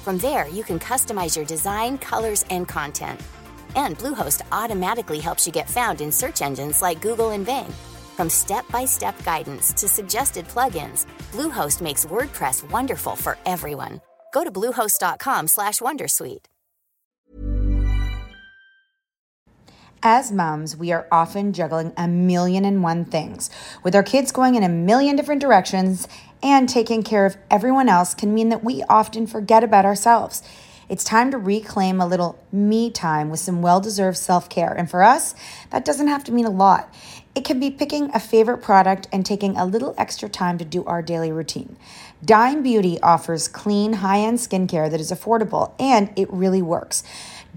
From there, you can customize your design, colors, and content. And Bluehost automatically helps you get found in search engines like Google and Bing. From step-by-step guidance to suggested plugins, Bluehost makes WordPress wonderful for everyone. Go to bluehost.com/wondersuite. As moms, we are often juggling a million and one things. With our kids going in a million different directions and taking care of everyone else can mean that we often forget about ourselves. It's time to reclaim a little me time with some well deserved self care. And for us, that doesn't have to mean a lot. It can be picking a favorite product and taking a little extra time to do our daily routine. Dime Beauty offers clean, high end skincare that is affordable and it really works.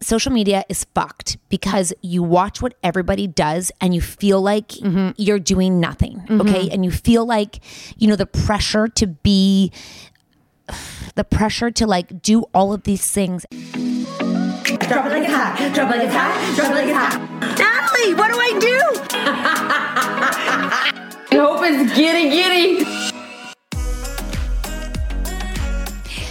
social media is fucked because you watch what everybody does and you feel like mm-hmm. you're doing nothing. Mm-hmm. Okay. And you feel like, you know, the pressure to be, the pressure to like do all of these things. Drop it like it's hot. Drop it like it's hot. Drop it like it's hot. Natalie, what do I do? I hope it's giddy giddy.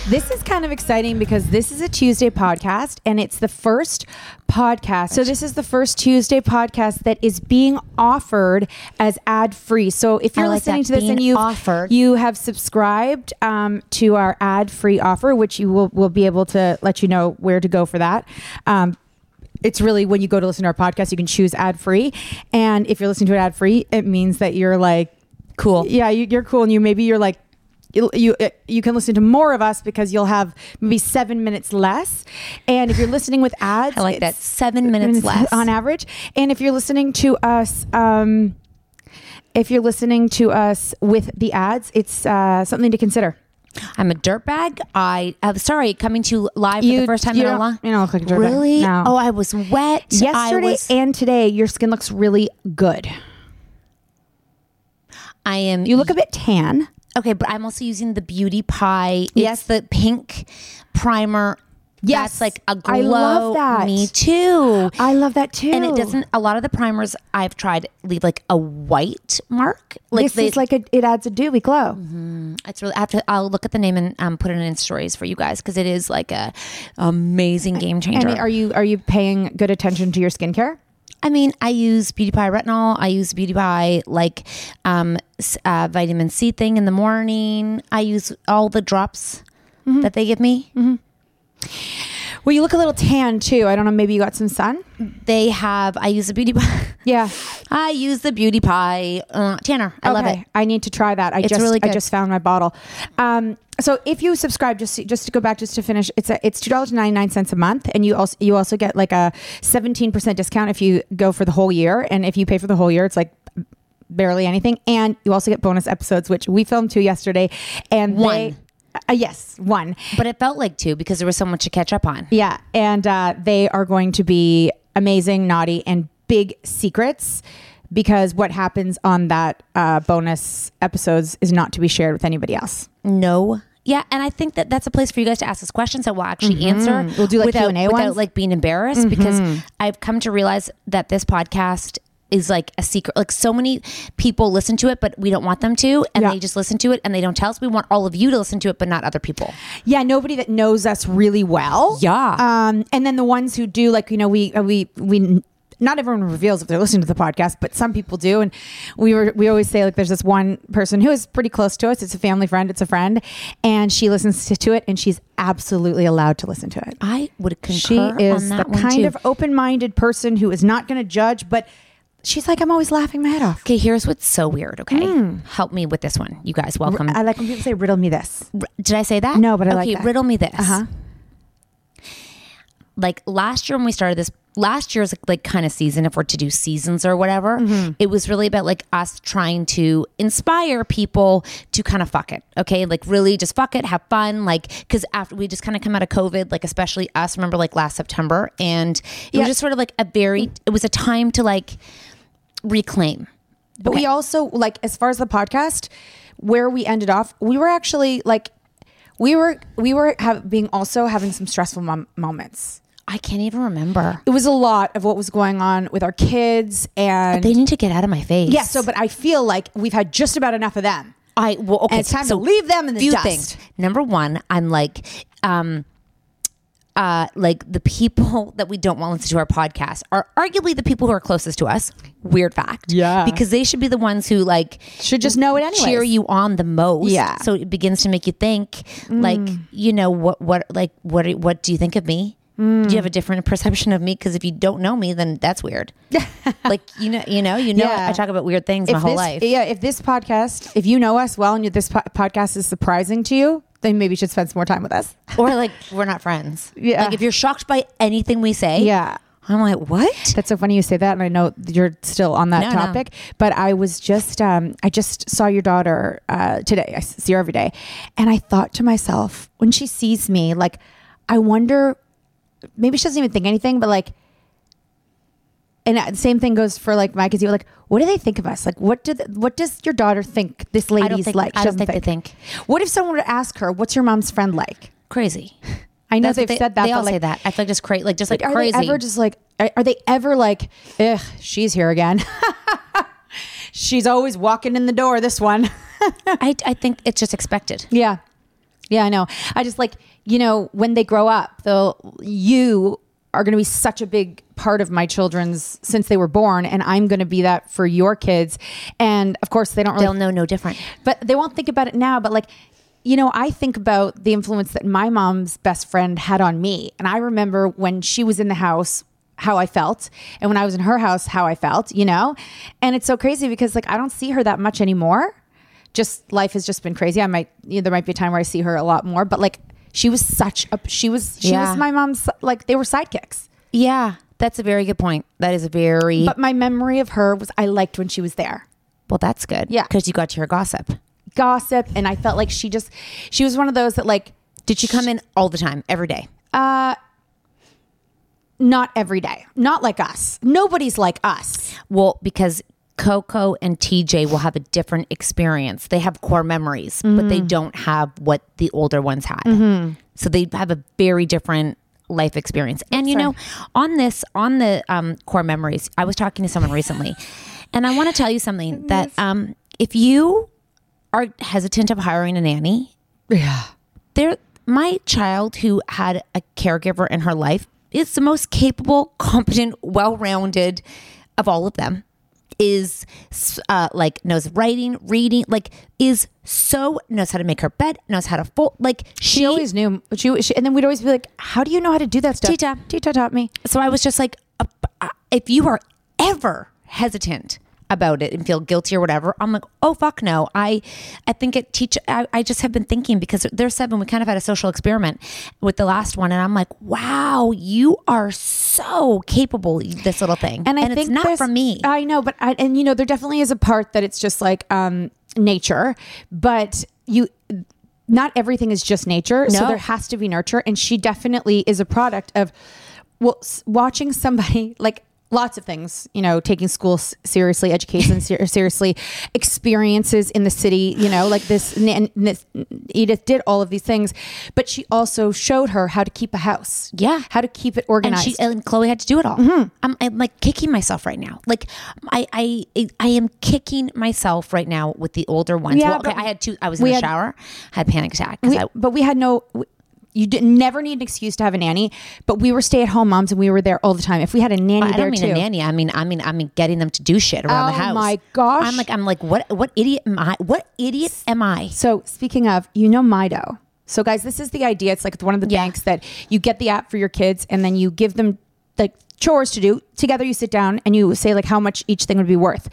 This is kind of exciting because this is a Tuesday podcast and it's the first podcast. So, this is the first Tuesday podcast that is being offered as ad free. So, if you're like listening to this and you've offered. you have subscribed um, to our ad free offer, which you will, will be able to let you know where to go for that. Um, it's really when you go to listen to our podcast, you can choose ad free. And if you're listening to it ad free, it means that you're like, Cool. yeah, you, you're cool, and you maybe you're like. You, you you can listen to more of us because you'll have maybe seven minutes less, and if you're listening with ads, I like that. Seven minutes less. on average. And if you're listening to us, um, if you're listening to us with the ads, it's uh, something to consider. I'm a dirtbag. I, uh, sorry, coming to you live for the first time you in a long You don't look like a dirtbag. Really? No. Oh, I was wet. Yesterday was- and today, your skin looks really good. I am. You look a bit tan. Okay, but I'm also using the Beauty Pie. It's Yes. the pink primer. Yes. That's like a glow. I love that. Me too. I love that too. and it doesn't. A lot of the primers I've tried leave like a white mark. Like this they, is like a, it adds a dewy glow. it's really. I have to. I'll look at the name and um, put it in stories for you guys because it is like a amazing game changer. And are you are you paying good attention to your skincare? I mean, I use Beauty Pie Retinol. I use Beauty Pie like um, uh, vitamin C thing in the morning. I use all the drops Mm-hmm. that they give me. Well, you look a little tan too. I don't know. Maybe you got some sun. They have. I use the beauty pie. Yeah. I use the beauty pie. Uh, Tanner, I love it. I need to try that. I It's just really I just found my bottle. Um, so if you subscribe, just just to go back, just to finish, it's a, it's two dollars ninety nine cents a month, and you also you also get like a seventeen percent discount if you go for the whole year, and if you pay for the whole year, it's like barely anything, and you also get bonus episodes, which we filmed two yesterday, and One. They, uh, yes, one. But it felt like two because there was so much to catch up on. Yeah, and uh, they are going to be amazing, naughty, and big secrets. Because what happens on that uh, bonus episodes is not to be shared with anybody else. No. Yeah, and I think that that's a place for you guys to ask us questions that we'll actually answer. We'll do, like, without, Q&A without ones. like being embarrassed because I've come to realize that this podcast is like a secret. Like so many people listen to it, but we don't want them to, and Yeah. they just listen to it and they don't tell us. We want all of you to listen to it, but not other people. Yeah, nobody that knows us really well. Yeah. Um, and then the ones who do, like you know, we uh, we we. Not everyone reveals if they're listening to the podcast, but some people do. And we were we always say like there's this one person who is pretty close to us. It's a family friend. It's a friend, and she listens to, to it, and she's absolutely allowed to listen to it. I would concur She is on the one kind too. of open minded person who is not going to judge, but she's like I'm always laughing my head off. Okay, here's what's so weird. Okay, help me with this one, you guys. Welcome. I like when people say riddle me this. R- Did I say that? No, but I okay, like that. riddle me this. Uh-huh. Like last year when we started this, last year's like kind of season, if we're to do seasons or whatever, Mm-hmm. it was really about like us trying to inspire people to kind of fuck it. Okay, like really just fuck it, have fun. Like because after we just kind of come out of COVID, like especially us, remember like last September, and it Yeah. was just sort of like a very, it was a time to like reclaim. But we also like as far as the podcast, where we ended off, we were actually like we were we were have, being also having some stressful mom- moments. I can't even remember. It was a lot of what was going on with our kids and They need to get out of my face. yeah. So, but I feel like we've had just about enough of them. I well, okay. And it's time to leave them in the few dust. things. Number one, I'm like, um, uh, like the people that we don't want to listen to our podcast are arguably the people who are closest to us. Weird fact. Yeah. Because they should be the ones who like Should just know it anyways. cheer you on the most. Yeah. So it begins to make you think, like, you know, what, what, like, what, what do you think of me? Do you have a different perception of me? Because if you don't know me, then that's weird. like you know, you know, you know. Yeah. I talk about weird things my whole this, life. Yeah, if this podcast, if you know us well and this po- podcast is surprising to you, maybe you should spend some more time with us. or like we're not friends. Yeah. Like if you're shocked by anything we say, Yeah. I'm like, what? That's so funny you say that, and I know you're still on that No, no. topic. But I was just, um, I just saw your daughter uh, today. I see her every day, and I thought to myself, when she sees me, like, I wonder, maybe she doesn't even think anything, but like, and uh, the same thing goes for like my kids. You like, what do they think of us? Like, what do the, what does your daughter think this lady's think, like? She I don't doesn't think they think What if someone were to ask her, "What's your mom's friend like?" crazy. I know That's they've they, said that. They all like, say that. I feel like just crazy, like just like, are crazy. they ever just like are are they ever like ugh she's here again she's always walking in the door this one I, I think it's just expected. yeah yeah i know i just like you know when they grow up they'll you are going to be such a big part of my children's since they were born and i'm going to be that for your kids. And of course they don't really They'll know no different. but they won't think about it now but like you know i think about the influence that my mom's best friend had on me. And i remember when she was in the house how i felt. And when i was in her house how i felt you know? And it's so crazy because like i don't see her that much anymore. Just life has just been crazy. I might you know, there might be a time where i see her a lot more but like she was such a she was she Yeah. was my mom's like they were sidekicks Yeah, that's a very good point. That is a very but my memory of her was i liked when she was there well. That's good. Yeah. because you got to hear gossip. gossip and i felt like she just she was one of those that like Did she come in all the time, every day? Uh not every day not like us nobody's like us Well, because Coco and TJ will have a different experience. They have core memories, but they don't have what the older ones had. So they have a very different life experience. And you know, on this, on the um, core memories, I was talking to someone recently, and I want to tell you something that um, if you are hesitant of hiring a nanny, yeah there my child who had a caregiver in her life is the most capable, competent, well-rounded of all of them. Is uh, like knows writing, reading, like is so knows how to make her bed, knows how to fold. Like she, She always knew. She, she and then we'd always be like, "How do you know how to do that stuff?" Tita. Tita taught me. So I was just like, uh, uh, if you are ever hesitant about it and feel guilty or whatever, I'm like, oh fuck no. I, I think it teach. I, I just have been thinking because there's seven. We kind of had a social experiment with the last one, and I'm like, wow, you are so capable. This little thing, And I it's think not there's- from me. I know, but I, and you know, there definitely is a part that it's just like um, nature, but you. Not everything is just nature, so there has to be nurture, and she definitely is a product of, well, watching somebody like lots of things, you know, taking school seriously, education ser- seriously, experiences in the city, you know, like this, and. Edith did all of these things, but she also showed her how to keep a house, Yeah. how to keep it and organized. she and Chloe had to do it all. Mm-hmm. I'm, I'm like kicking myself right now. Like I I I am kicking myself right now with the older ones. Yeah, well, okay, I had two. I was in the had- shower, had a panic attack. we, I, but we had no you did never need an excuse to have a nanny but we were stay-at-home moms and we were there all the time if we had a nanny I don't mean too a nanny. I mean, I mean, I mean, getting them to do shit around the oh house. Oh my gosh. I'm like, I'm like, what, what idiot am I? What idiot am I? so speaking of you know Mydoh so guys this is the idea it's like one of the banks that you get the app for your kids and then you give them like chores to do together you sit down and you say like how much each thing would be worth.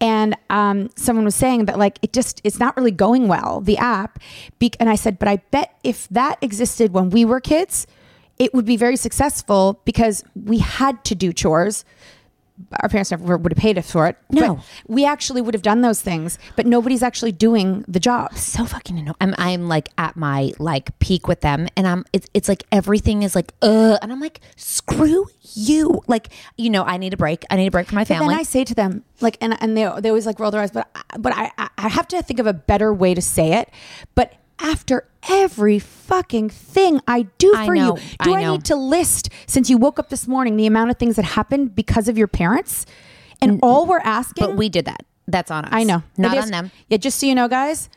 And um, someone was saying that like it just it's not really going well the app Be- and i said but i bet if that existed when we were kids it would be very successful because we had to do chores our parents never would have paid us for it No. but we actually would have done those things but nobody's actually doing the job So fucking annoying. I'm, I'm like at my like peak with them, and I'm. It's, it's like everything is like, uh, and I'm like, screw you. Like, you know, I need a break. I need a break from my family. then I say to them, like, and, and they, they always like roll their eyes, but, but I, I- I have to think of a better way to say it. But after every fucking thing I do I for know, you, do I I, need to list since you woke up this morning the amount of things that happened because of your parents? And mm, all mm. we're asking, but we did that. That's on us. I know, Not on them. Yeah, just so you know, guys,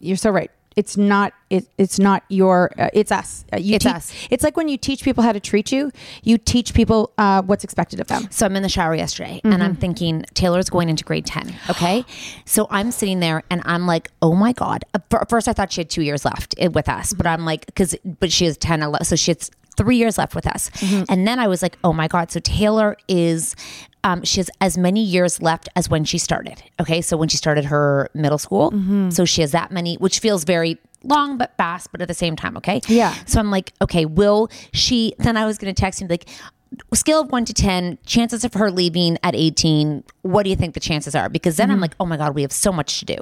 you're so right. It's not. It, it's not your. Uh, it's us. Uh, you It's teach- us. It's like when you teach people how to treat you. You teach people uh, what's expected of them. So I'm in the shower yesterday and Mm-hmm. I'm thinking Taylor's going into grade 10. Okay. so I'm sitting there and I'm like, oh my God. Uh, First, I thought she had two years left uh, with us, but I'm like, because, but she has 10, 11. So she has three years left with us. Mm-hmm. And then I was like, oh my God. So Taylor is, um, she has as many years left as when she started. Okay. So when she started her middle school. Mm-hmm. So she has that many, which feels very long but fast, but at the same time. Okay. Yeah. So I'm like, okay, will she? Then I was going to text him like, scale of one to 10, chances of her leaving at 18, what do you think the chances are? Because then Mm-hmm. I'm like, oh my God, we have so much to do,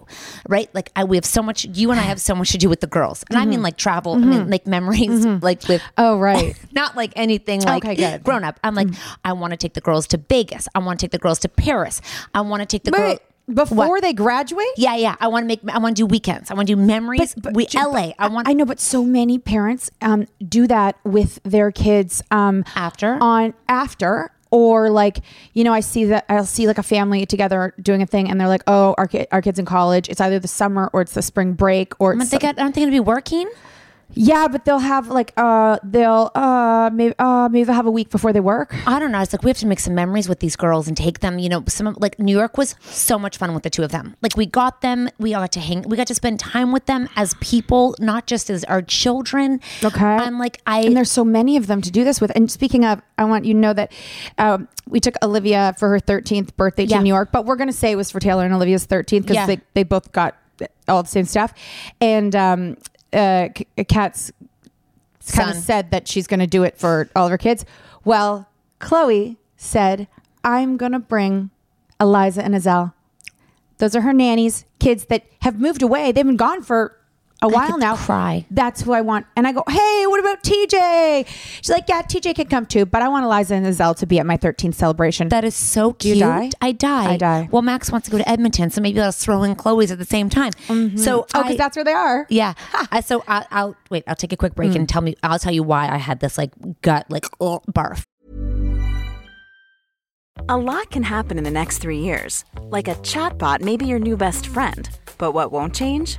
right? Like, I, we have so much, you and I have so much to do with the girls. And I mean, like, travel, I mean, like, memories, like, with. Mm-hmm. Oh, right. Not like anything like Okay, good. Mm. grown up. I'm like, I want to take the girls to Vegas. I want to take the girls to Paris. I want to take the girls. Before they graduate? Yeah, yeah. I want to make. I want to do weekends. I want to do memories. we Ju- LA. I want. I know, but so many parents um, do that with their kids um, After? on after. Or like you know, I see that I'll see like a family together doing a thing, and they're like, "Oh, our kid, our kids in college. It's either the summer or it's the spring break, or But it's they got, aren't they to be working? Yeah." But they'll have like uh, they'll uh, maybe uh, maybe they'll have a week before they work. I don't know. It's like we have to make some memories with these girls and take them. You know, some of- like New York was so much fun with the two of them. Like we got them, we got to hang, we got to spend time with them as people, not just as our children. Okay. I'm like I. and there's so many of them to do this with. And speaking of, I want you to know that um, we took Olivia for her 13th birthday to Yeah. New York, but we're going to say it was for Taylor and Olivia's 13th because Yeah. they, they both got all the same stuff. And um, uh, K- Cat's kind of said that she's going to do it for all of her kids. Well, Chloe said, I'm going to bring Eliza and Azelle. Those are her nannies, kids that have moved away. They've been gone for a while could now. cry. That's who I want. And I go, hey, what about TJ? She's like, yeah, TJ can come too, but I want Eliza and Azelle to be at my 13th celebration. that is so you cute. die? I die. I die. Well, Max wants to go to Edmonton, so maybe I'll throw in Chloe's at the same time. So, oh, because that's where they are. Yeah. Uh, so I'll, I'll wait. I'll take a quick break and tell me. I'll tell you why I had this like gut like oh, barf. A lot can happen in the next three years. Like a chatbot may be your new best friend. But what won't change?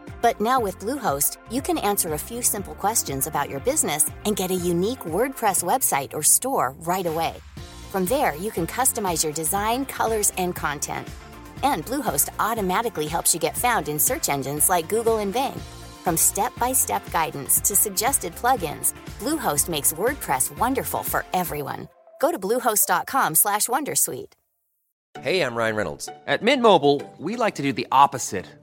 but now with Bluehost, you can answer a few simple questions about your business and get a unique WordPress website or store right away. From there, you can customize your design, colors, and content. And Bluehost automatically helps you get found in search engines like Google and Bing. From step-by-step guidance to suggested plugins, Bluehost makes WordPress wonderful for everyone. Go to bluehost.com/wondersuite. Hey, I'm Ryan Reynolds. At Mint Mobile, we like to do the opposite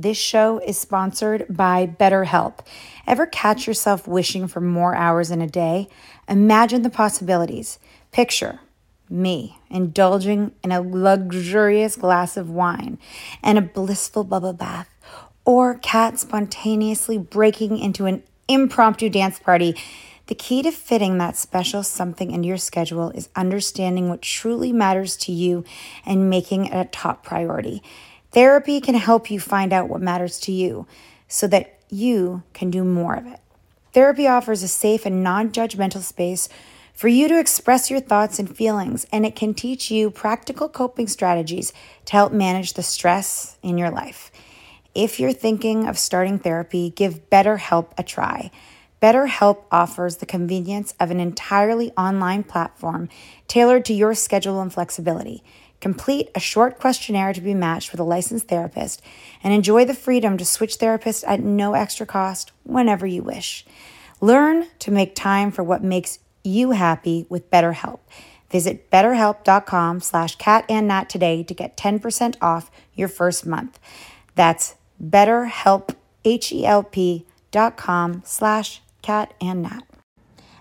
This show is sponsored by BetterHelp. Ever catch yourself wishing for more hours in a day? Imagine the possibilities. Picture me indulging in a luxurious glass of wine and a blissful bubble bath, or Cat spontaneously breaking into an impromptu dance party. The key to fitting that special something into your schedule is understanding what truly matters to you and making it a top priority. Therapy can help you find out what matters to you so that you can do more of it. Therapy offers a safe and non judgmental space for you to express your thoughts and feelings, and it can teach you practical coping strategies to help manage the stress in your life. If you're thinking of starting therapy, give BetterHelp a try. BetterHelp offers the convenience of an entirely online platform tailored to your schedule and flexibility. Complete a short questionnaire to be matched with a licensed therapist and enjoy the freedom to switch therapists at no extra cost whenever you wish. Learn to make time for what makes you happy with BetterHelp. Visit betterhelp.com slash catandnat today to get 10% off your first month. That's betterhelp, H-E-L-P dot com slash catandnat.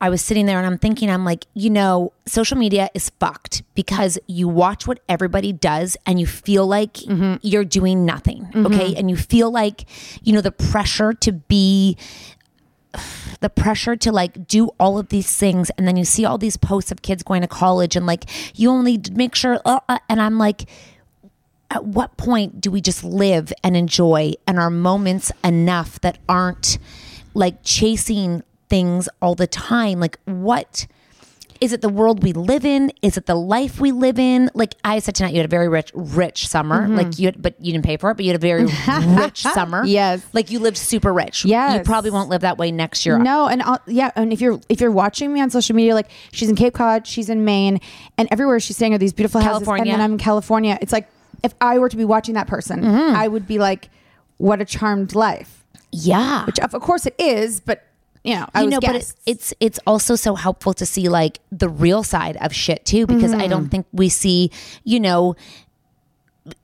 I was sitting there and I'm thinking, I'm like, you know, social media is fucked because you watch what everybody does and you feel like you're doing nothing. Okay. And you feel like, you know, the pressure to be the pressure to like do all of these things and then you see all these posts of kids going to college and like you only make sure uh, uh, and i'm like at what point do we just live and enjoy and our moments enough that aren't like chasing things all the time like what is it the world we live in is it the life we live in like i said tonight you had a very rich rich summer like you had, but you didn't pay for it but you had a very rich summer Yes. like you lived super rich Yes. you probably won't live that way next year No, and I'll, yeah, and if you're if you're watching me on social media, like she's in Cape Cod, she's in Maine, and everywhere she's staying are these beautiful houses, and then I'm in California. It's like if I were to be watching that person, Mm-hmm. I would be like, what a charmed life. yeah. Which of course it is, but you know, I you was know, but it's, it's it's also so helpful to see like the real side of shit too, because I Mm-hmm. don't think we see, you know,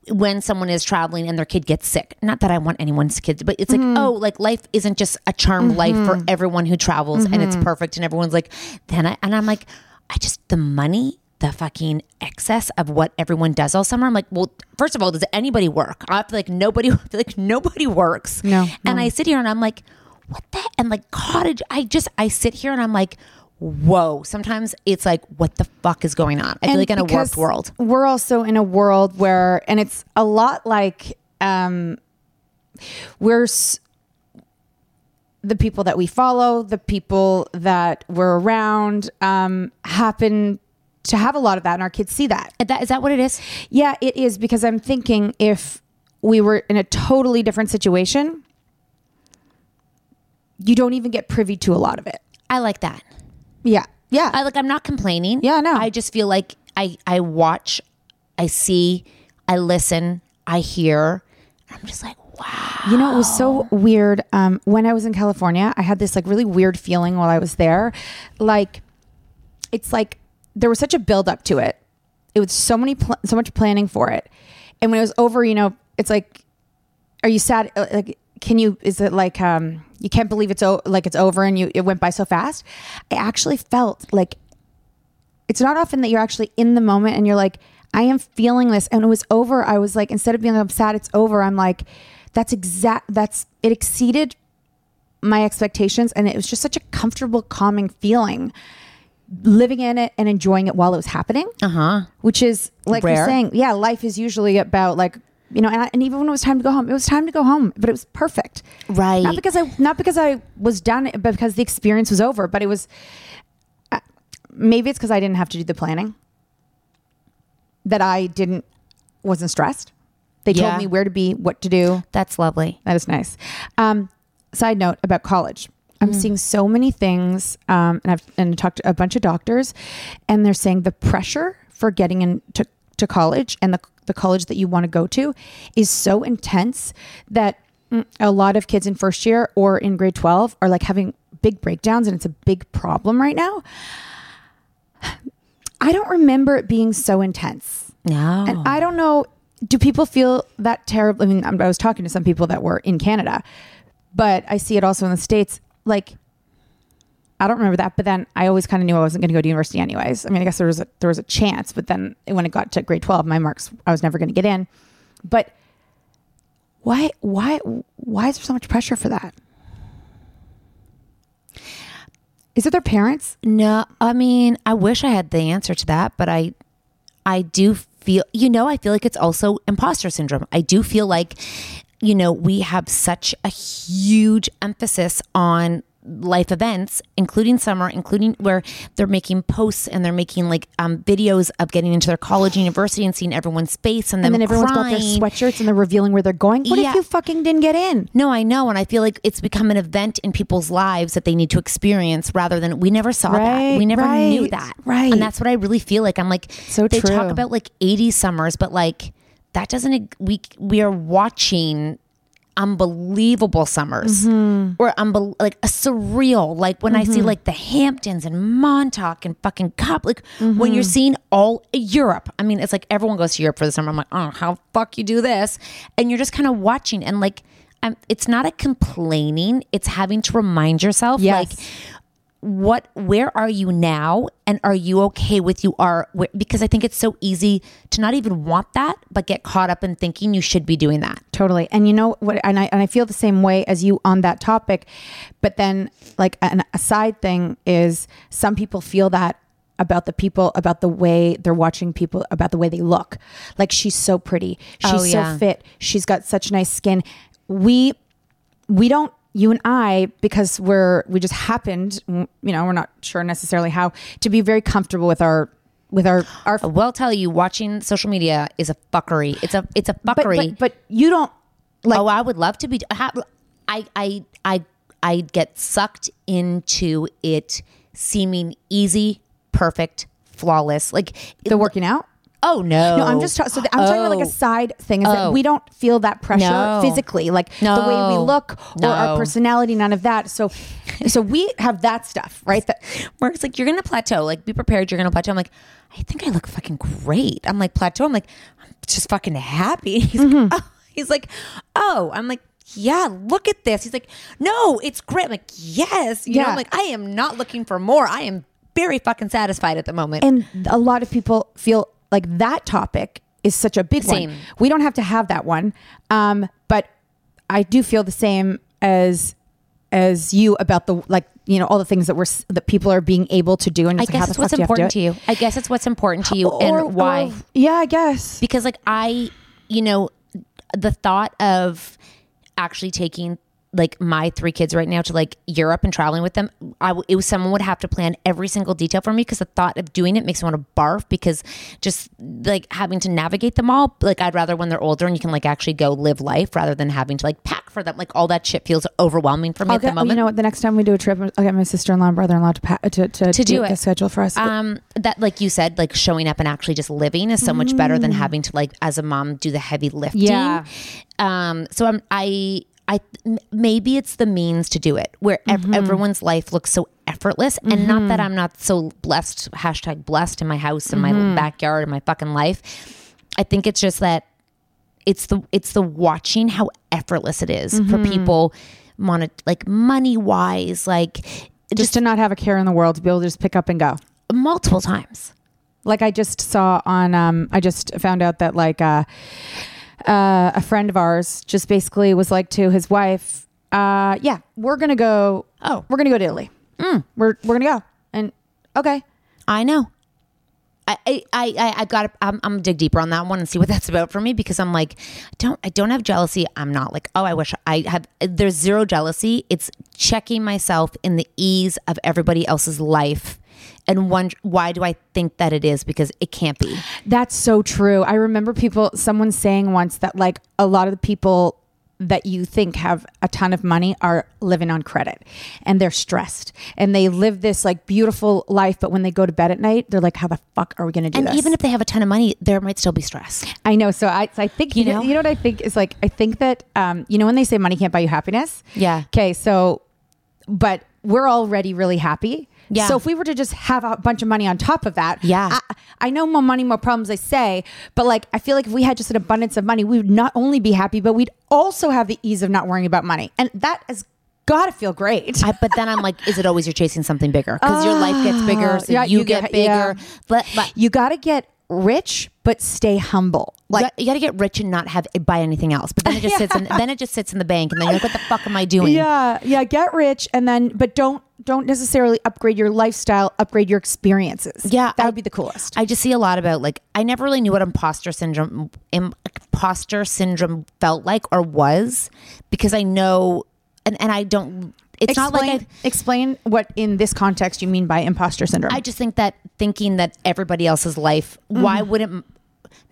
when someone is traveling and their kid gets sick. Not that I want anyone's kids, but it's like, Mm-hmm. oh, like life isn't just a charmed life for everyone who travels and Mm-hmm. it's perfect and everyone's like, then I and I'm like, I just the money. The fucking excess of what everyone does all summer. I'm like, well, first of all, does anybody work? I feel like nobody, I feel like nobody works. No, And I sit here and I'm like, what the? And like cottage, I just, I sit here and I'm like, whoa. Sometimes it's like, what the fuck is going on? I feel like in a warped world. We're also in a world where, and it's a lot like um, we're s- the people that we follow, the people that we're around, um, happen to have a lot of that, and our kids see that. Is that, is that what it is? Yeah, it is because I'm thinking if we were in a totally different situation, you don't even get privy to a lot of it. I like that. Yeah. Yeah. I like, I'm not complaining. Yeah, no. I just feel like I, I watch, I see, I listen, I hear. I'm just like, wow. You know, it was so weird. Um, when I was in California, I had this like really weird feeling while I was there. Like, it's like there was such a build up to it. It was so many, pl- so much planning for it, and when it was over, you know, it's like, are you sad? Uh, Like, can you? Is it like, um, you can't believe it's o- like it's over and you it went by so fast? I actually felt like it's not often that you're actually in the moment and you're like, I am feeling this. And it was over. I was like, instead of being like, I'm sad, it's over. I'm like, that's exact, that's, it exceeded my expectations. And it was just such a comfortable, calming feeling living in it and enjoying it while it was happening. Uh huh. Which is like Rare. you're saying, yeah, life is usually about like, you know, and, I, and even when it was time to go home, it was time to go home, but it was perfect. Right. Not because I, not because I was done, but because the experience was over. But it was, uh, maybe it's because I didn't have to do the planning. That I didn't, wasn't stressed. They Yeah. told me where to be, what to do. That's lovely. That is nice. Um, side note about college. I'm seeing so many things, um, and I've and talked to a bunch of doctors, and they're saying the pressure for getting into to college and the the college that you want to go to is so intense that mm, a lot of kids in first year or in grade 12 are like having big breakdowns, and it's a big problem right now. I don't remember it being so intense. No. And I don't know, do people feel that terrible? I mean, I was talking to some people that were in Canada, but I see it also in the States. Like, I don't remember that, but then I always kind of knew I wasn't going to go to university anyways. I mean, I guess there was a, there was a chance, but then when it got to grade 12, my marks, I was never going to get in. But why, why, why is there so much pressure for that? Is it their parents? No, I mean, I wish I had the answer to that, but I I do feel you know, I feel like it's also imposter syndrome. I do feel like you know, we have such a huge emphasis on life events including summer including where they're making posts and they're making like um, videos of getting into their college and university and seeing everyone's face and, And then everyone's got their sweatshirts and they're revealing where they're going. What Yeah. if you fucking didn't get in? No, I know. And I feel like it's become an event in people's lives that they need to experience rather than we never saw that. We never knew that. right. And that's what I really feel like. I'm like, So they true. talk about like 80 summers, but like that doesn't, we, we are watching unbelievable summers Mm-hmm. or unbel- like a surreal like when i see like the hamptons and montauk and fucking cup like when Mm-hmm. you're seeing all europe i mean it's like everyone goes to europe for the summer i'm like oh how fuck you do this and you're just kind of watching and like um, it's not a complaining it's having to remind yourself Yes. like what where are you now and are you okay with you are where, because i think it's so easy to not even want that but get caught up in thinking you should be doing that Totally. And you know what? And I and I feel the same way as you on that topic. But then, like an, a side thing is, some people feel that about the people, about the way they're watching people, about the way they look. Like she's so pretty, she's Oh, yeah. so fit, she's got such nice skin. We we don't. You and I, because we're we just happened, you know, we're not sure necessarily how to be very comfortable with our with our our I will tell you watching social media is a fuckery. It's a it's a fuckery but but you don't like oh i would love to be i i i i get sucked into it seeming easy perfect flawless. Like the working out. Oh no. No, I'm just talking. So I'm talking about like a Oh. side thing is Oh. that we don't feel that pressure No. physically, like the way we No. look or our No. personality. None of that. So, so we have that stuff, right? That Mark's like, you're gonna plateau. Like, be prepared. You're gonna plateau. I'm like, I think I look fucking great. I'm like plateau. I'm like, I'm just fucking happy. He's like, oh. He's like, oh. I'm like, yeah. Look at this. He's like, no, it's great. I'm like, yes. You know, Yeah. I'm like, I am not looking for more. I am very fucking satisfied at the moment. and a lot of people feel like that topic is such a big Same. one. We don't have to have that one, um, but I do feel the same as as you about the like you know all the things that we're that people are being able to do and I it's like, how guess it's what's fuck do you have important do to you. I guess it's what's important to you Or- and why. or- yeah, I guess. because like I, you know, the thought of actually taking like my three kids right now to like Europe and traveling with them, I w- it was someone would have to plan every single detail for me because the thought of doing it makes me want to barf because just like having to navigate them all, like I'd rather when they're older and you can like actually go live life rather than having to like pack for them. Like all that shit feels overwhelming for me I'll at the get, oh, moment. you know what? The next time we do a trip, I'll get my sister in law and brother in law to, pa- to to To do the it. schedule for us. um that like you said like showing up and actually just living is so much better than having to like as a mom do the heavy lifting Mm. Yeah. um so i'm i i maybe it's the means to do it where ev- Mm-hmm. everyone's life looks so effortless and not that i'm not so blessed hashtag blessed in my house in Mm-hmm. my backyard in my fucking life i think it's just that it's the it's the watching how effortless it is Mm-hmm. for people monet like money wise like just to not have a care in the world to be able to just pick up and go. multiple times Like I just saw on, um, I just found out that like uh, uh, a friend of ours just basically was like to his wife, uh, "Yeah, we're gonna go. Oh. we're gonna go to Italy. We're we're gonna go." And okay, I know. I I I I- got. I'm, I'm gonna dig deeper on that one and see what that's about for me because I'm like, I don't I don't have jealousy. I'm not like, oh, I wish I have. There's zero jealousy. It's checking myself in the ease of everybody else's life, and wonder why do I think that it is because it can't be. That's so true. I remember people, someone saying once that like a lot of the people that you think have a ton of money are living on credit and they're stressed and they live this like beautiful life. But when they go to bed at night, they're like, how the fuck are we going to do this? And this? even if they have a ton of money, there might still be stress. I know. So I, so I think, you You know, know? you know what I think is like, I think that, um, you know, when they say money can't buy you happiness. Yeah. Okay. So, but we're already really happy. Yeah. So if we were to just have a bunch of money on top of that, Yeah. I, I know more money, more problems, they say, but like I feel like if we had just an abundance of money, we would not only be happy, but we'd also have the ease of not worrying about money, and that has got to feel great. I, but then I'm like, is it always you're chasing something bigger? Because your life gets bigger, oh, so yeah, you, you get, get- bigger. yeah. But, but you got to get rich, but stay humble. like you got to get rich and not have buy anything else. But then it just sits in then it just sits in the bank, and then you're like, what the fuck am I doing? Yeah, yeah. Get rich, and then, but don't don't necessarily upgrade your lifestyle. Upgrade your experiences. Yeah, that I- would be the coolest. I just see a lot about like I never really knew what imposter syndrome imposter syndrome felt like or was because I know and and I don't. It's explain, not like I. explain what in this context you mean by imposter syndrome. I just think that thinking that everybody else's life, why Mm-hmm. wouldn't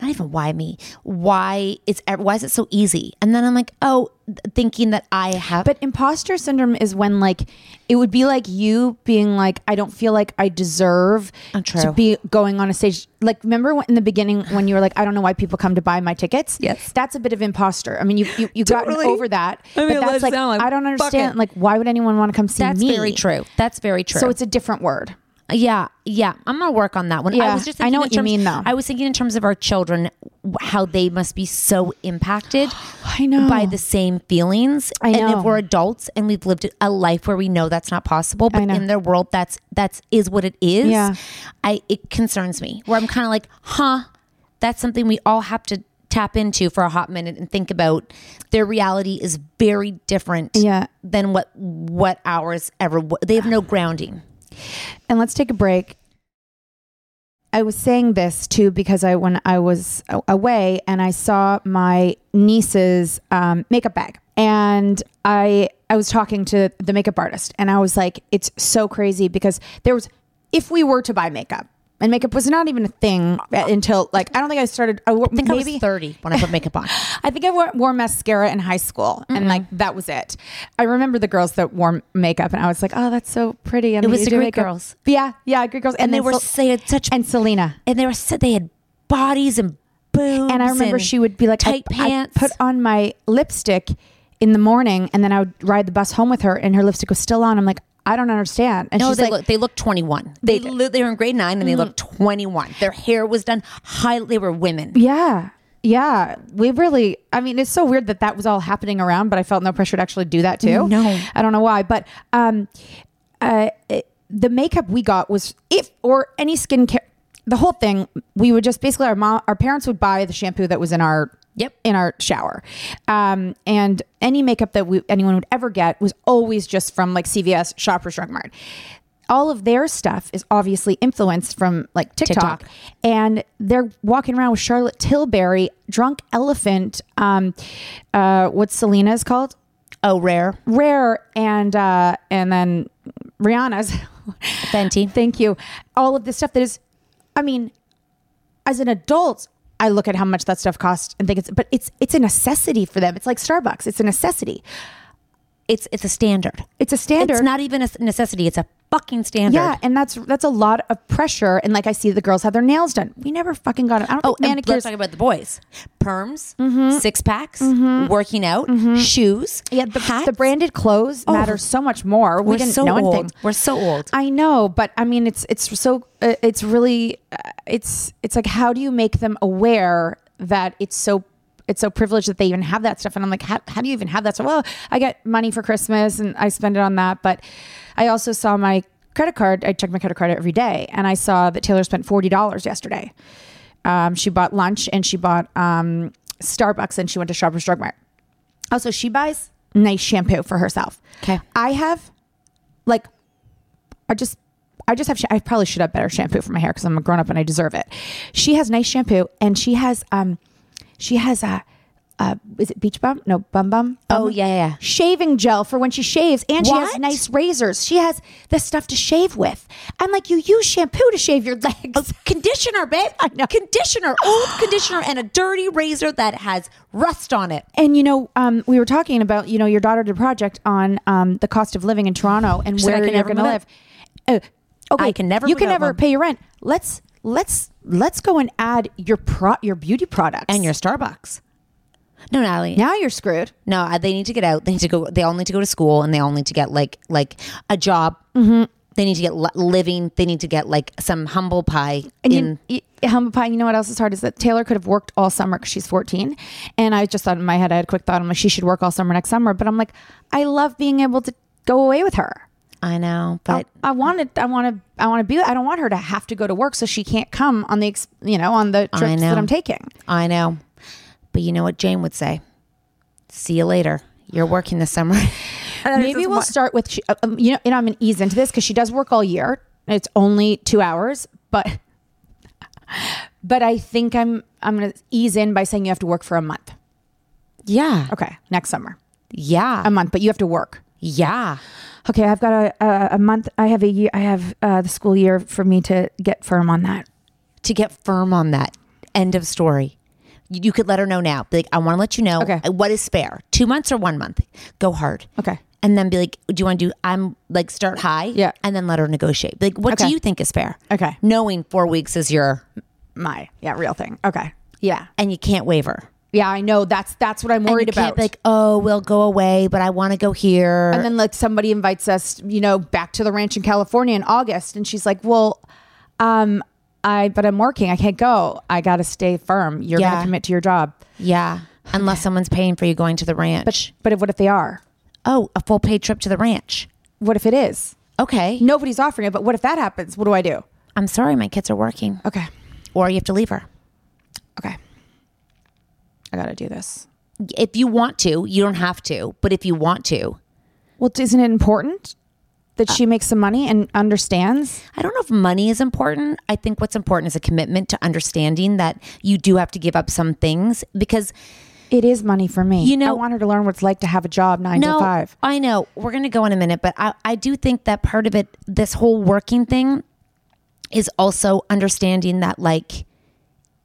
not even why me? Why it's why is it so easy? And then I'm like, oh, thinking that I have. But imposter syndrome is when like it would be like you being like I don't feel like I deserve Oh, to be going on a stage. Like remember when, in the beginning when you were like I don't know why people come to buy my tickets. Yes. that's a bit of imposter. I mean you you, you gotten over that. I mean, but that's like, like, I don't understand. Like why would anyone want to come see that's me? That's very true. That's very true. So it's a different word. Yeah, yeah. I'm gonna work on that one. I Yeah, was just I know what in you mean, though. I was thinking in terms of our children, how they must be so impacted. I know. by the same feelings. I know. And if we're adults and we've lived a life where we know that's not possible, but in their world that's that's is what it is. Yeah. I it concerns me. Where I'm kind of like, huh, that's something we all have to tap into for a hot minute and think about. Their reality is very different. Yeah. Than what what ours ever. They have no grounding. And let's take a break. I was saying this too because I when I was away and I saw my niece's um, makeup bag and I I was talking to the makeup artist and I was like it's so crazy because there was if we were to buy makeup and makeup was not even a thing uh, until like I don't think I started I, I think maybe I was 30 when I put makeup on. I think I wore, wore mascara in high school, and like that was it. I remember the girls that wore makeup, and I was like, "Oh, that's so pretty." And It was the Greek girls. Yeah, yeah, Greek girls, And they were Sel- had such and Selena. and they were said they had bodies and boobs. and I remember she would be like, tight I, pants. I put on my lipstick in the morning, and then I would ride the bus home with her, and her lipstick was still on. I'm like, I don't understand. And no, she's they like, look they look 21. They They- Mm-hmm. li- they were in grade 9 and they looked 21. Their hair was done high they were women. yeah, yeah. We really, I mean, it's so weird that that was all happening around, but I felt no pressure to actually do that too. No. I don't know why, but um, uh, it- the makeup we got was if or any skincare. The whole thing, we would just basically our mom, our parents would buy the shampoo that was in our Yep. in our shower, um, and any makeup that we anyone would ever get was always just from like CVS, Shoppers Drug Mart. All of their stuff is obviously influenced from like TikTok, TikTok. and they're walking around with Charlotte Tilbury, Drunk Elephant. Um, uh, what's Selena's called? Oh, rare. Rare, and uh, and then Rihanna's. Fenty. Thank you. All of this stuff that is, I mean, as an adult, I look at how much that stuff costs and think it's, but it's it's a necessity for them. It's like Starbucks. It's a necessity. It's it's a standard. It's a standard. It's not even a necessity. It's a fucking standard. Yeah, and that's that's a lot of pressure. And like I see the girls have their nails done. We never fucking got it. I don't Oh, manicures. let's talk about the boys. Perms, six packs, working out, shoes. yeah, the, hats. the branded clothes Oh. matter so much more. We We're didn't so know old. anything. We're so old. I know, but I mean, it's it's so uh, it's really uh, it's it's like how do you make them aware that it's so it's so privileged that they even have that stuff? And I'm like, how, how do you even have that stuff? Well, I get money for Christmas and I spend it on that, but I also saw my credit card. I check my credit card every day, and I saw that Taylor spent forty dollars yesterday. Um, she bought lunch and she bought um, Starbucks and she went to Shoppers Drug Mart. Also, she buys nice shampoo for herself. Okay. I have like I just I just have I probably should have better shampoo for my hair because I'm a grown up and I deserve it. She has nice shampoo and she has um she has a uh, is it Beach Bum? No, Bum Bum. Oh, yeah, yeah, yeah. Shaving gel for when she shaves, and she has nice razors. She has the stuff to shave with. I'm like, you use shampoo to shave your legs. conditioner, babe. Conditioner, old conditioner, and a dirty razor that has rust on it. And you know, um, we were talking about you know your daughter did a project on um, the cost of living in Toronto and She where you're never going to live. Uh, okay, I can never You can never Mom. pay your rent. Let's let's let's go and add your pro your beauty products And your Starbucks. No, Natalie. now you're screwed. No, they need to get out. They need to go. They all need to go to school, and they all need to get like like a job. Mm-hmm. They need to get li- living. They need to get like some humble pie And in. you, you, humble pie. You know what else is hard is that Taylor could have worked all summer because she's 14, and I just thought in my head I had a quick thought. I'm like, she should work all summer next summer. But I'm like, I love being able to go away with her. I know, but I wanted, I want to, I want to be. I don't want her to have to go to work so she can't come on the, ex- you know, on the trips that I'm taking. I know. But you know what Jane would say? See you later. You're working this summer. Maybe we'll start with, she- um, you know, and I'm gonna ease into this because she does work all year. It's only two hours, but, but I think I'm, I'm gonna ease in by saying you have to work for a month. yeah. Okay, next summer, Yeah. a month, but you have to work. yeah. Okay, I've got a, a, a month. I have a year. I have uh, the school year for me to get firm on that. To get firm on that. End of story. You, you could let her know now. Be like, I want to let you know Okay. what is spare. Two months or one month. Go hard. Okay. And then be like, do you want to do? I'm like start high. Yeah. And then let her negotiate. Be like, what do you think is fair? Okay. Knowing four weeks is your, My yeah, real thing. Okay. Yeah. and you can't waver. Yeah, I know. That's that's what I'm worried about. like, oh, we'll go away, but I want to go here. and then like somebody invites us, you know, back to the ranch in California in August, and she's like, "Well, um, I but I'm working. I can't go. I got to stay firm. You're Yeah. gonna commit to your job. yeah. Unless someone's paying for you going to the ranch. But if, what if they are? oh, a full paid trip to the ranch. What if it is? Okay. Nobody's offering it. But what if that happens? What do I do? I'm sorry, my kids are working. Okay. Or you have to leave her. Okay. I got to do this. If you want to, you don't have to, but if you want to, Well, isn't it important that uh, she makes some money and understands? I don't know if money is important. I think what's important is a commitment to understanding that you do have to give up some things because It is money for me. You know- I want her to learn what it's like to have a job nine no, to five. I know we're going to go in a minute, but I, I do think that part of it, this whole working thing, is also understanding that like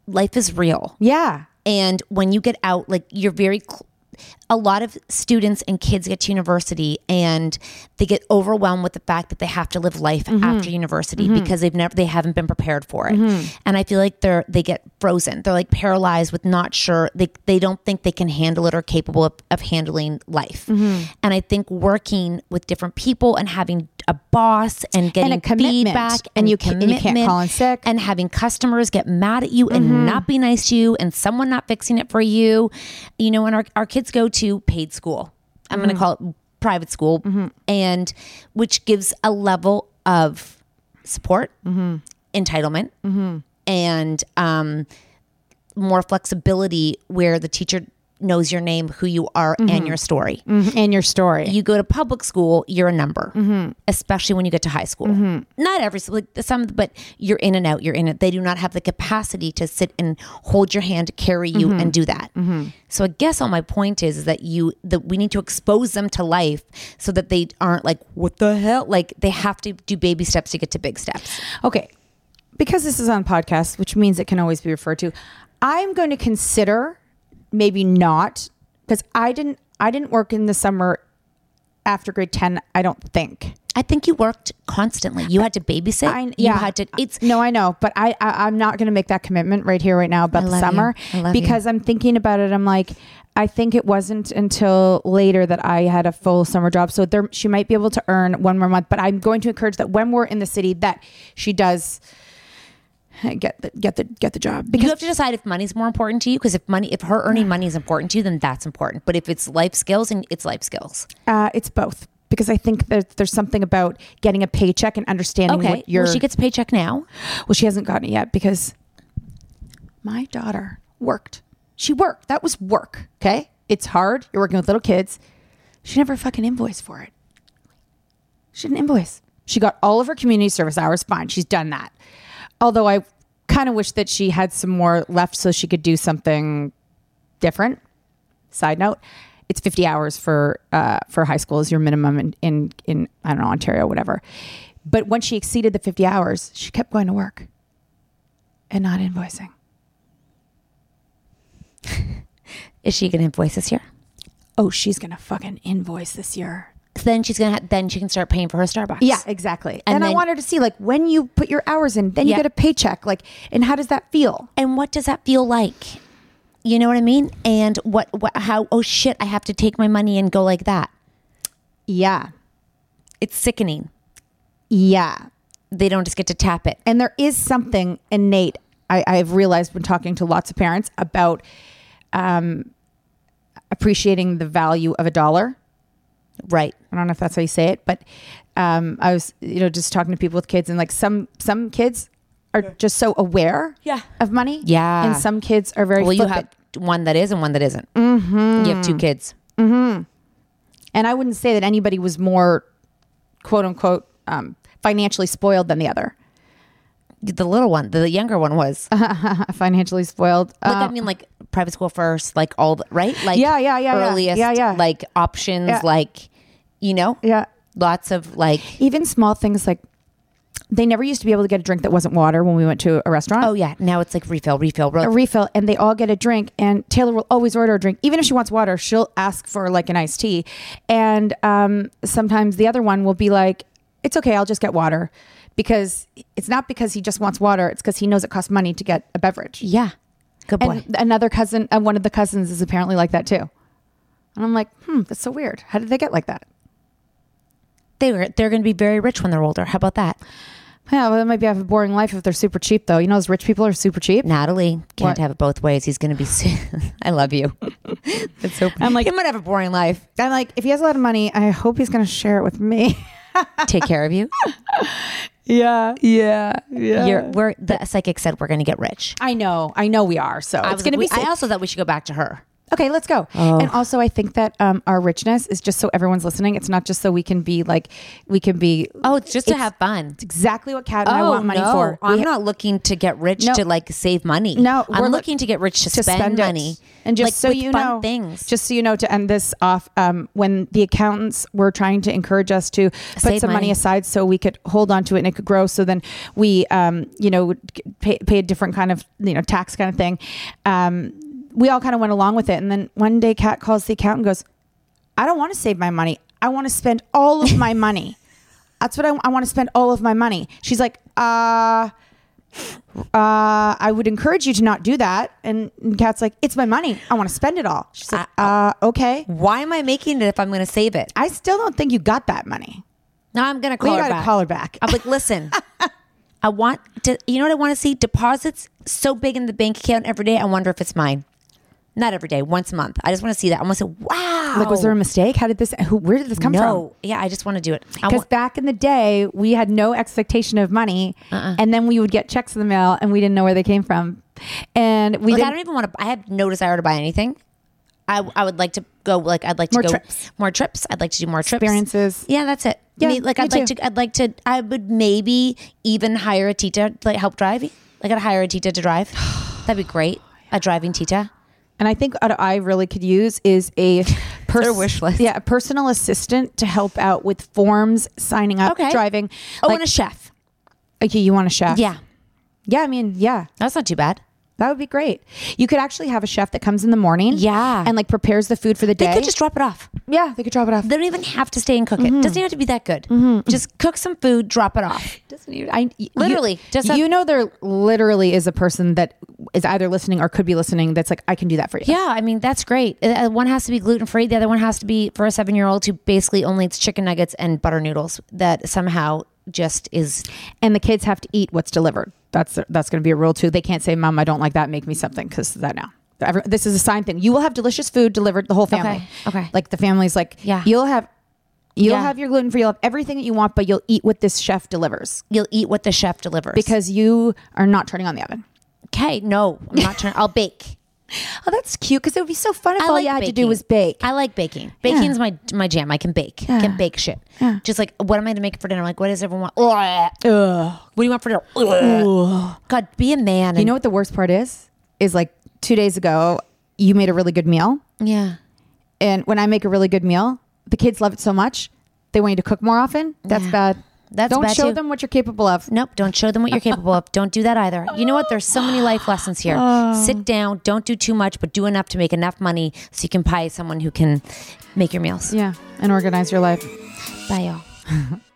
life is real. Yeah. And when you get out, like you're very, cl- a lot of students and kids get to university and they get overwhelmed with the fact that they have to live life Mm-hmm. after university because they've never they haven't been prepared for it. Mm-hmm. And I feel like they're they get frozen. They're like paralyzed with not sure they they don't think they can handle it or capable of, of handling life. Mm-hmm. And I think working with different people and having a boss and getting a commitment. feedback And you ca- and you can't call in sick. and having customers get mad at you and mm-hmm. not be nice to you and someone not fixing it for you. You know, and our, our kids go to paid school. I'm going to mm. call it private school mm-hmm. and which gives a level of support, mm-hmm. entitlement, and um, more flexibility where the teacher knows your name, who you are, and your story. and your story. You go to public school, you're a number, Mm-hmm. especially when you get to high school. Not every like some, but you're in and out. You're in it. They do not have the capacity to sit and hold your hand, carry you, Mm-hmm. and do that. So I guess all my point is, is that you that we need to expose them to life so that they aren't like, what the hell? Like they have to do baby steps to get to big steps. Okay. Because this is on podcast, which means it can always be referred to, I'm going to consider maybe not because I didn't I didn't work in the summer after grade 10, I don't think. I think you worked constantly. You had to babysit. I, you yeah, had to. It's no, I know, but I, I I'm not going to make that commitment right here, right now about the summer love you. because I'm thinking about it. I'm like, I think it wasn't until later that I had a full summer job, so there she might be able to earn one more month. But I'm going to encourage that when we're in the city, that she does get the get the get the job Because you have to decide if money's more important to you because if money if her earning money is important to you then that's important but if it's life skills and it's life skills uh, it's both. Because I think that there's something about getting a paycheck and understanding okay what your well she gets a paycheck now Well, she hasn't gotten it yet because my daughter worked. She worked. That was work. Okay. It's hard. You're working with little kids. She never fucking invoiced for it. She didn't invoice. She got all of her community service hours. Fine. She's done that. Although I kind of wish that she had some more left so she could do something different. Side note, it's 50 hours for uh, for high school is your minimum in, in in I don't know Ontario whatever. But when she exceeded the 50 hours, she kept going to work and not invoicing. is she gonna invoice this year Oh, she's gonna fucking invoice this year. Then she's gonna ha- then she can start paying for her starbucks Yeah, exactly. And, And I want her to see like when you put your hours in, then you Yeah. get a paycheck. Like, and how does that feel? and what does that feel like you know what i mean and what, what how oh shit i have to take my money and go like that Yeah, it's sickening yeah. they don't just get to tap it And there is something innate I, I've realized when talking to lots of parents about um, appreciating the value of a dollar. Right I don't know if that's how you say it, but um, I was, you know, just talking to people with kids, and like some some kids are just so aware, Yeah. of money, Yeah. and some kids are very well you have one that is and one that isn't mm-hmm. you have two kids and I wouldn't say that anybody was more, quote unquote, um, financially spoiled than the other. the little one the younger one was financially spoiled. like Uh, I mean, like private school first, like all the right, like Yeah, yeah, yeah, yeah. earliest, Yeah, yeah. like options, Yeah. like you know, yeah, lots of like, even small things like they never used to be able to get a drink that wasn't water when we went to a restaurant. oh yeah, now it's like refill, refill, a refill. refill and they all get a drink and taylor will always order a drink. Even if she wants water she'll ask for like an iced tea. And um, sometimes the other one will be like it's okay i'll just get water. Because it's not because he just wants water it's because he knows it costs money to get a beverage. Yeah, good boy. and another cousin uh, one of the cousins is apparently like that too. And i'm like hmm that's so weird. How did they get like that they were they're going to be very rich when they're older. How about that, yeah well, they might be have a boring life if they're super cheap though you know those rich people are super cheap Natalie? Can't What? have it both ways. He's going to be. su- I love you. That's so. I'm like- he might have a boring life. i'm like if he has a lot of money i hope he's going to share it with me Take care of you. yeah yeah yeah You're. We're the psychic said we're going to get rich. I know, I know we are. So I it's was going to we- be. I also thought we should go back to her. Okay, let's go. And also, I think that um, our richness is just so everyone's listening. It's not just so we can be like we can be. Oh, it's just to have fun. It's exactly what Cat and I want money no. for. We I'm ha- not looking to get rich No. to like save money. No, I'm we're look- looking to get rich to, to spend, spend, money And just like, so you fun know, things. just so you know, to end this off, um, when the accountants were trying to encourage us to put Save some money. money. aside so we could hold on to it and it could grow. So then we, um, you know, pay, pay a different kind of, you know, tax kind of thing. We all kind of went along with it. And then one day, Cat calls the accountant and goes, I don't want to save my money. I want to spend all of my money. That's what I, I want to spend all of my money. She's like, uh, uh, I would encourage you to not do that. And, and Cat's like, it's my money. I want to spend it all. She's like, uh, okay. Why am I making it if I'm going to save it? I still don't think you got that money. Now I'm going to Well, call you her gotta back. call her back. I'm like, listen, I want to, you know what I want to see? Deposits so big in the bank account every day. I wonder if it's mine. Not every day, once a month. I just want to see that. I want to say, wow. Like, was there a mistake? How did this, who, where did this come from? no. Yeah, I just want to do it. Because want, back in the day, we had no expectation of money, Uh-uh. and then we would get checks in the mail, and we didn't know where they came from, and we like, I don't even want to, I have no desire to buy anything. I, I would like to go, like, I'd like to More go trips. more trips. I'd like to do more trips. Experiences. Yeah, that's it. Yeah, Me- like me I'd like to. I'd like to. I would maybe even hire a Tita to like help drive. Like I'd hire a Tita to drive. That'd be great. A driving Tita. And I think what I really could use is a pers- Their wish list. Yeah, a personal assistant to help out with forms, signing up, Okay. driving. Oh, Like- and a chef. okay, you want a chef? Yeah, yeah. I mean, yeah, that's not too bad. That would be great. You could actually have a chef that comes in the morning, Yeah. and like prepares the food for the day. They could just drop it off. yeah, they could drop it off. They don't even have to stay and cook Mm-hmm. it. Doesn't even have to be that good. Just cook some food, drop it off. Doesn't even, I, Literally, you, just you know, there literally is a person that is either listening or could be listening. That's like, I can do that for you. Yeah, I mean that's great. Uh, One has to be gluten free. The other one has to be for a seven year old who basically only eats chicken nuggets and butter noodles. That somehow just is and the kids have to eat what's delivered. That's that's going to be a rule too. They can't say, "Mom, I don't like that. Make me something," because that now. This is a sign thing. You will have delicious food delivered the whole family. Okay, okay. Like the family's like, Yeah. You'll have, you'll Yeah. have your gluten free. You'll have everything that you want, but you'll eat what this chef delivers you'll eat what the chef delivers. because you are not turning on the oven. okay, no, I'm not trying. I'll bake. Oh, that's cute because it would be so fun if all you had to do was bake. I like baking. Baking's my my jam. I can bake. I can bake shit. Just like what am I to make for dinner? I'm Like what does everyone want? Ugh. What do you want for dinner? Ugh. God, be a man. you know what the worst part is? Is like two days ago, you made a really good meal, Yeah. and when I make a really good meal, the kids love it so much they want you to cook more often. That's Yeah. bad. That's don't bad show too. them what you're capable of. Nope. Don't show them what you're capable of. Don't do that either. You know what? There's so many life lessons here. Oh. Sit down. Don't do too much, but do enough to make enough money so you can pay someone who can make your meals. Yeah, and organize your life. Bye, y'all.